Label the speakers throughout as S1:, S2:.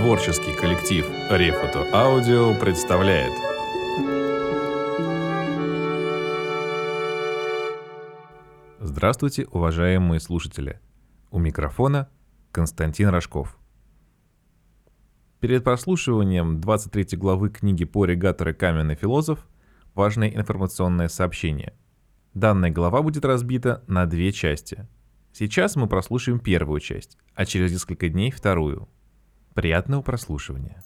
S1: Творческий коллектив Рефото Аудио представляет Здравствуйте, уважаемые слушатели! У микрофона Константин Рожков. Перед прослушиванием 23 главы книги Пори Гаттера «Каменный философ» важное информационное сообщение. Данная глава будет разбита на две части. Сейчас мы прослушаем первую часть, а через несколько дней вторую. Приятного прослушивания.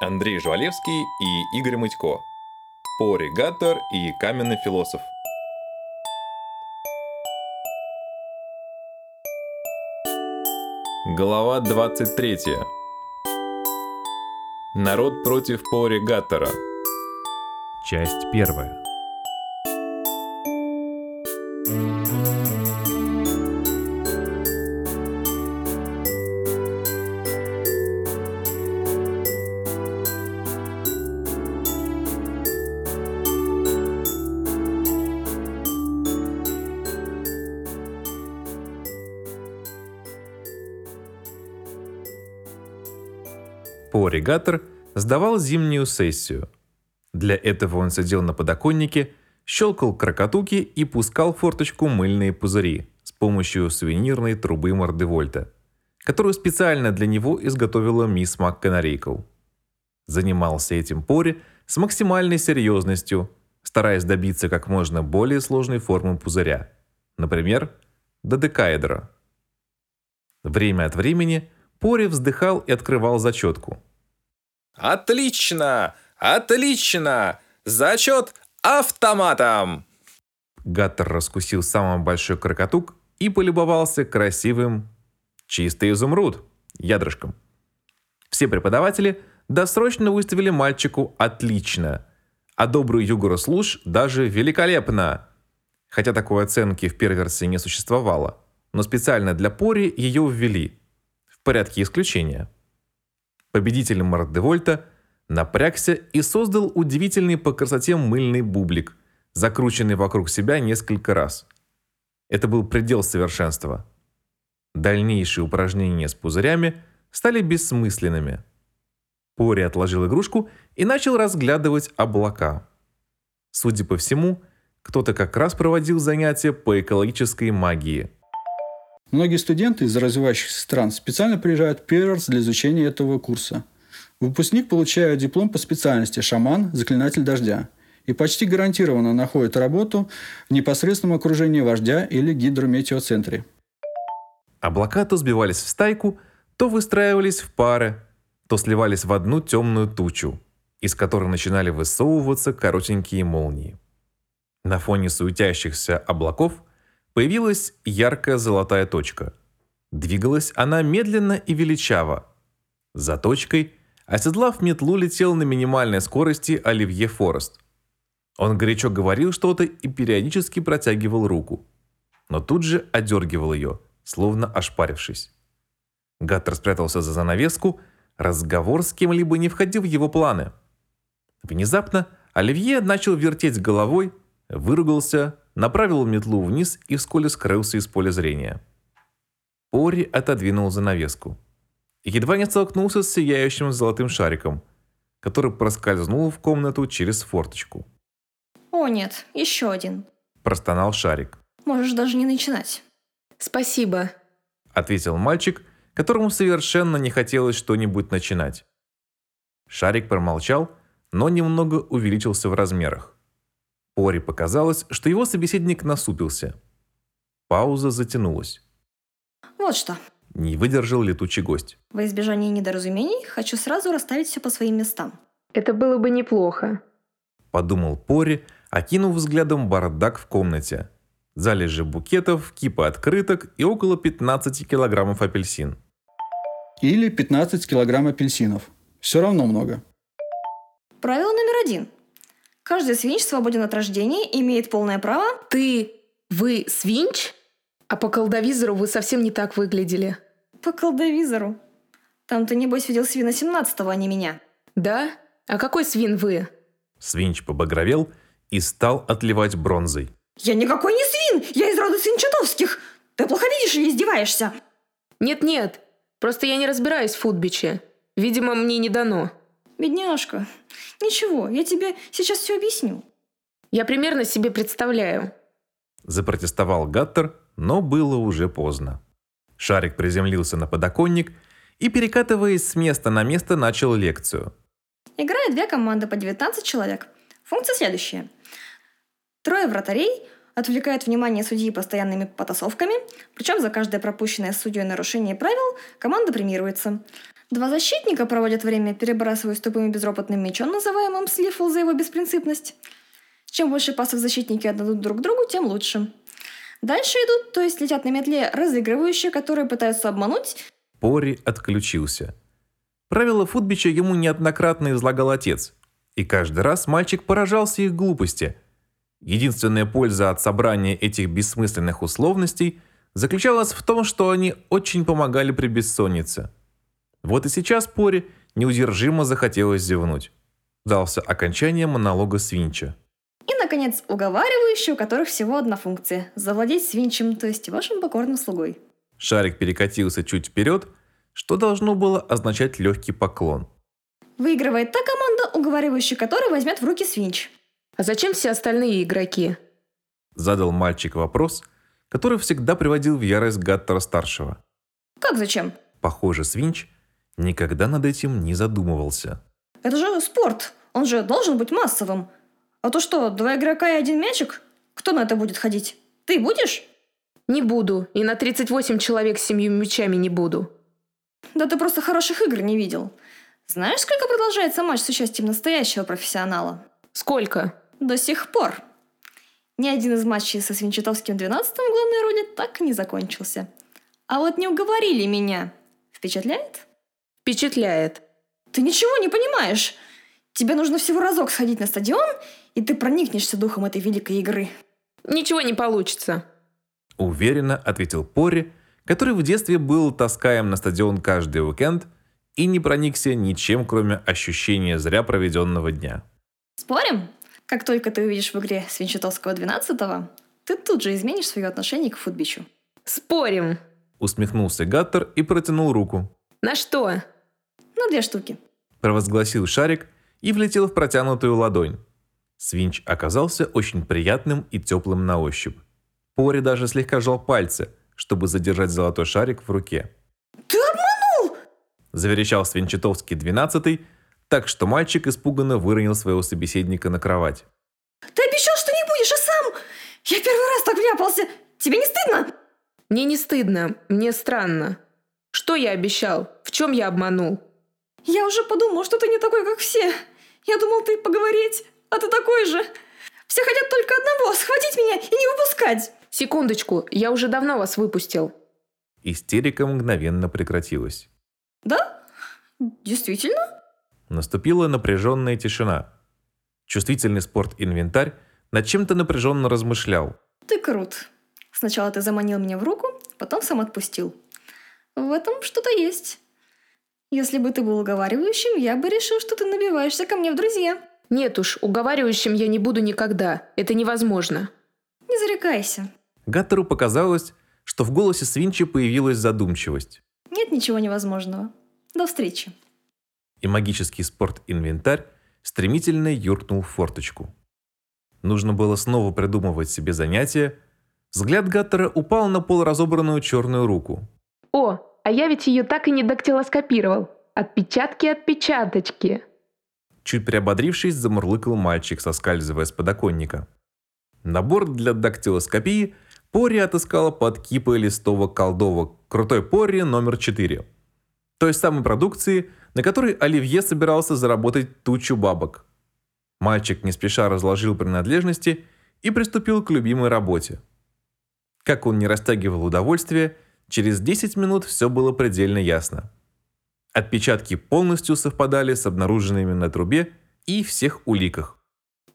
S1: Андрей Жвалевский и Игорь Мытько. Пори Гаттер и Каменный философ. Глава 23. Народ против Пори Гаттера. Часть первая. Пори Гаттер сдавал зимнюю сессию. Для этого он сидел на подоконнике, щелкал крокотуки и пускал в форточку мыльные пузыри с помощью сувенирной трубы Мордевольта, которую специально для него изготовила мисс МакКанарейкл. Занимался этим Пори с максимальной серьезностью, стараясь добиться как можно более сложной формы пузыря, например, додекаэдра. Время от времени Пори вздыхал и открывал зачетку.
S2: «Отлично! Отлично! Зачет автоматом!»
S1: Гаттер раскусил самый большой крокотук и полюбовался красивым «чистый изумруд» ядрышком. Все преподаватели досрочно выставили мальчику «отлично», а добрую Югору Слуш даже «великолепно», хотя такой оценки в первой версии не существовало, но специально для Пори ее ввели – порядке исключения. Победитель Мардевольта напрягся и создал удивительный по красоте мыльный бублик, закрученный вокруг себя несколько раз. Это был предел совершенства. Дальнейшие упражнения с пузырями стали бессмысленными. Пори отложил игрушку и начал разглядывать облака. Судя по всему, кто-то как раз проводил занятия по экологической магии –
S3: Многие студенты из развивающихся стран специально приезжают в Перерс для изучения этого курса. Выпускник получает диплом по специальности «Шаман. Заклинатель дождя» и почти гарантированно находит работу в непосредственном окружении вождя или гидрометеоцентре.
S1: Облака то сбивались в стайку, то выстраивались в пары, то сливались в одну темную тучу, из которой начинали высовываться коротенькие молнии. На фоне суетящихся облаков – Появилась яркая золотая точка. Двигалась она медленно и величаво. За точкой, оседлав метлу, летел на минимальной скорости Оливье Форест. Он горячо говорил что-то и периодически протягивал руку. Но тут же одергивал ее, словно ошпарившись. Гаттер спрятался за занавеску, разговор с кем-либо не входил в его планы. Внезапно Оливье начал вертеть головой, выругался, направил метлу вниз и вскоре скрылся из поля зрения. Ори отодвинул занавеску. Едва не столкнулся с сияющим золотым шариком, который проскользнул в комнату через форточку.
S4: «О нет, еще один», –
S1: простонал шарик.
S4: «Можешь даже не начинать».
S5: «Спасибо», –
S1: ответил мальчик, которому совершенно не хотелось что-нибудь начинать. Шарик промолчал, но немного увеличился в размерах. Ори показалось, что его собеседник насупился. Пауза затянулась.
S4: Вот что.
S1: Не выдержал летучий гость.
S4: Во избежание недоразумений хочу сразу расставить все по своим местам.
S5: Это было бы неплохо.
S1: Подумал Пори, окинув взглядом бардак в комнате. Залежи букетов, кипа открыток и около 15 килограммов апельсин.
S3: Или 15 килограмм апельсинов. Все равно много.
S4: Правило номер один. Каждый свинч свободен от рождения и имеет полное право...
S5: Ты... Вы свинч? А по колдовизору вы совсем не так выглядели.
S4: По колдовизору? Там ты, небось, видел свина 17-го, а не меня.
S5: Да? А какой свин вы?
S1: Свинч побагровел и стал отливать бронзой.
S4: Я никакой не свин! Я из рода свинчатовских! Ты плохо видишь или издеваешься?
S5: Нет-нет, просто я не разбираюсь в футбиче. Видимо, мне не дано.
S4: Бедняжка. Ничего, я тебе сейчас все объясню.
S5: Я примерно себе представляю.
S1: Запротестовал Гаттер, но было уже поздно. Шарик приземлился на подоконник и, перекатываясь с места на место, начал лекцию.
S4: Играют две команды по 19 человек. Функция следующая. Трое вратарей отвлекают внимание судьи постоянными потасовками, причем за каждое пропущенное судьей нарушение правил команда премируется. Два защитника проводят время, перебрасываясь тупым и безропотным мячом, называемым слифл за его беспринципность. Чем больше пасов защитники отдадут друг другу, тем лучше. Дальше идут, то есть летят на метле разыгрывающие, которые пытаются обмануть.
S1: Пори отключился. Правила футбича ему неоднократно излагал отец, и каждый раз мальчик поражался их глупости. Единственная польза от собрания этих бессмысленных условностей заключалась в том, что они очень помогали при бессоннице. Вот и сейчас Пори неудержимо захотелось зевнуть. Дался окончание монолога Свинча.
S4: И, наконец, уговаривающие, у которых всего одна функция – завладеть свинчем, то есть вашим покорным слугой.
S1: Шарик перекатился чуть вперед, что должно было означать легкий поклон.
S4: Выигрывает та команда, уговаривающая которой возьмет в руки свинч.
S5: А зачем все остальные игроки?
S1: Задал мальчик вопрос, который всегда приводил в ярость Гаттера-старшего.
S4: Как зачем?
S1: Похоже, Свинч никогда над этим не задумывался.
S4: Это же спорт. Он же должен быть массовым. А то что, два игрока и один мячик? Кто на это будет ходить? Ты будешь?
S5: Не буду. И на 38 человек с семью мячами не буду.
S4: Да ты просто хороших игр не видел. Знаешь, сколько продолжается матч с участием настоящего профессионала?
S5: Сколько?
S4: До сих пор. Ни один из матчей со Свинчатовским 12 в главной роли так и не закончился. А вот не уговорили меня. Впечатляет?
S5: Впечатляет.
S4: Ты ничего не понимаешь. Тебе нужно всего разок сходить на стадион, и ты проникнешься духом этой великой игры.
S5: Ничего не получится.
S1: Уверенно ответил Пори, который в детстве был таскаем на стадион каждый уикенд и не проникся ничем, кроме ощущения зря проведенного дня.
S4: Спорим? Как только ты увидишь в игре Свинчатовского 12-го, ты тут же изменишь свое отношение к футбичу.
S5: Спорим.
S1: Усмехнулся Гаттер и протянул руку.
S5: На что?
S4: На две штуки.
S1: Провозгласил шарик и влетел в протянутую ладонь. Свинч оказался очень приятным и теплым на ощупь. Пори даже слегка жал пальцы, чтобы задержать золотой шарик в руке.
S4: Ты обманул!
S1: Заверещал Свинчатовский 12 так что мальчик испуганно выронил своего собеседника на кровать.
S4: Ты обещал, что не будешь, а сам... Я первый раз так вляпался. Тебе не стыдно?
S5: Мне не стыдно, мне странно. Что я обещал? В чем я обманул?
S4: Я уже подумал, что ты не такой, как все. Я думал, ты поговорить, а ты такой же. Все хотят только одного – схватить меня и не выпускать.
S5: Секундочку, я уже давно вас выпустил.
S1: Истерика мгновенно прекратилась.
S4: Да? Действительно?
S1: Наступила напряженная тишина. Чувствительный спорт-инвентарь над чем-то напряженно размышлял.
S4: Ты крут. Сначала ты заманил меня в руку, потом сам отпустил. В этом что-то есть. Если бы ты был уговаривающим, я бы решил, что ты набиваешься ко мне в друзья.
S5: Нет уж, уговаривающим я не буду никогда. Это невозможно.
S4: Не зарекайся.
S1: Гаттеру показалось, что в голосе Свинчи появилась задумчивость.
S4: Нет ничего невозможного. До встречи.
S1: И магический спорт-инвентарь стремительно юркнул в форточку. Нужно было снова придумывать себе занятия. Взгляд Гаттера упал на полуразобранную черную руку.
S5: О, а я ведь ее так и не дактилоскопировал. Отпечатки отпечаточки.
S1: Чуть приободрившись, замурлыкал мальчик, соскальзывая с подоконника. Набор для дактилоскопии Пори отыскала под кипой листовок колдовок «Крутой Пори номер 4». Той самой продукции, на которой Оливье собирался заработать тучу бабок. Мальчик не спеша разложил принадлежности и приступил к любимой работе. Как он не растягивал удовольствие, через 10 минут все было предельно ясно. Отпечатки полностью совпадали с обнаруженными на трубе и всех уликах.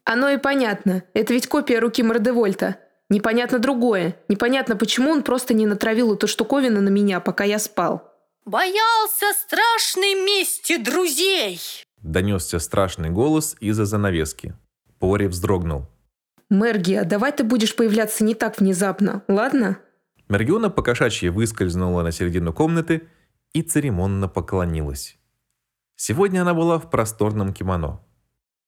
S5: Оно и понятно. Это ведь копия руки Мордевольта. Непонятно другое. Непонятно, почему он просто не натравил эту штуковину на меня, пока я спал.
S6: Боялся страшной мести друзей.
S1: Донесся страшный голос из-за занавески. Пори вздрогнул.
S5: Мергия, давай ты будешь появляться не так внезапно, ладно?
S1: Мергиона покошачьи выскользнула на середину комнаты и церемонно поклонилась. Сегодня она была в просторном кимоно.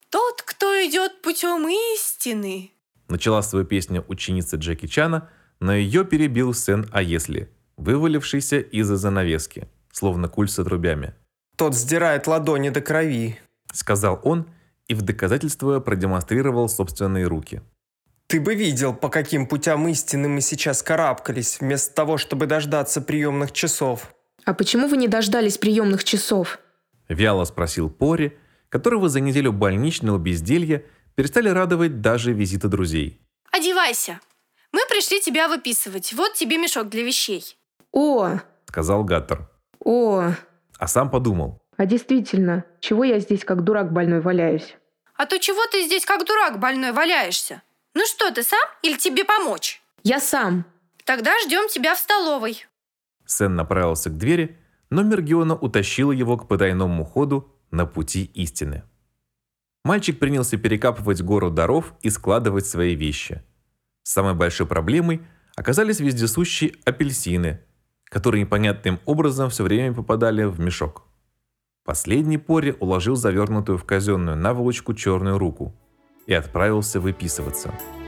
S6: Тот, кто идет путем истины.
S1: Начала свою песню ученица Джеки Чана, но ее перебил Сен А если, вывалившийся из-за занавески, словно куль с отрубями.
S7: Тот сдирает ладони до крови.
S1: Сказал он и в доказательство продемонстрировал собственные руки.
S7: Ты бы видел, по каким путям истины мы сейчас карабкались, вместо того, чтобы дождаться приемных часов.
S5: А почему вы не дождались приемных часов?
S1: Вяло спросил Пори, которого за неделю больничного безделья перестали радовать даже визиты друзей.
S6: Одевайся. Мы пришли тебя выписывать. Вот тебе мешок для вещей.
S5: О,
S1: Сказал Гаттер.
S5: о,
S1: А сам подумал.
S5: а действительно, чего я здесь как дурак больной валяюсь?
S6: А то чего ты здесь как дурак больной валяешься? Ну что, ты сам или тебе помочь?
S5: Я сам.
S6: Тогда ждем тебя в столовой.
S1: Сен направился к двери, но Мергиона утащила его к потайному ходу на пути истины. Мальчик принялся перекапывать гору даров и складывать свои вещи. Самой большой проблемой оказались вездесущие апельсины, которые непонятным образом все время попадали в мешок. Последний Пори уложил завернутую в казенную наволочку черную руку и отправился выписываться –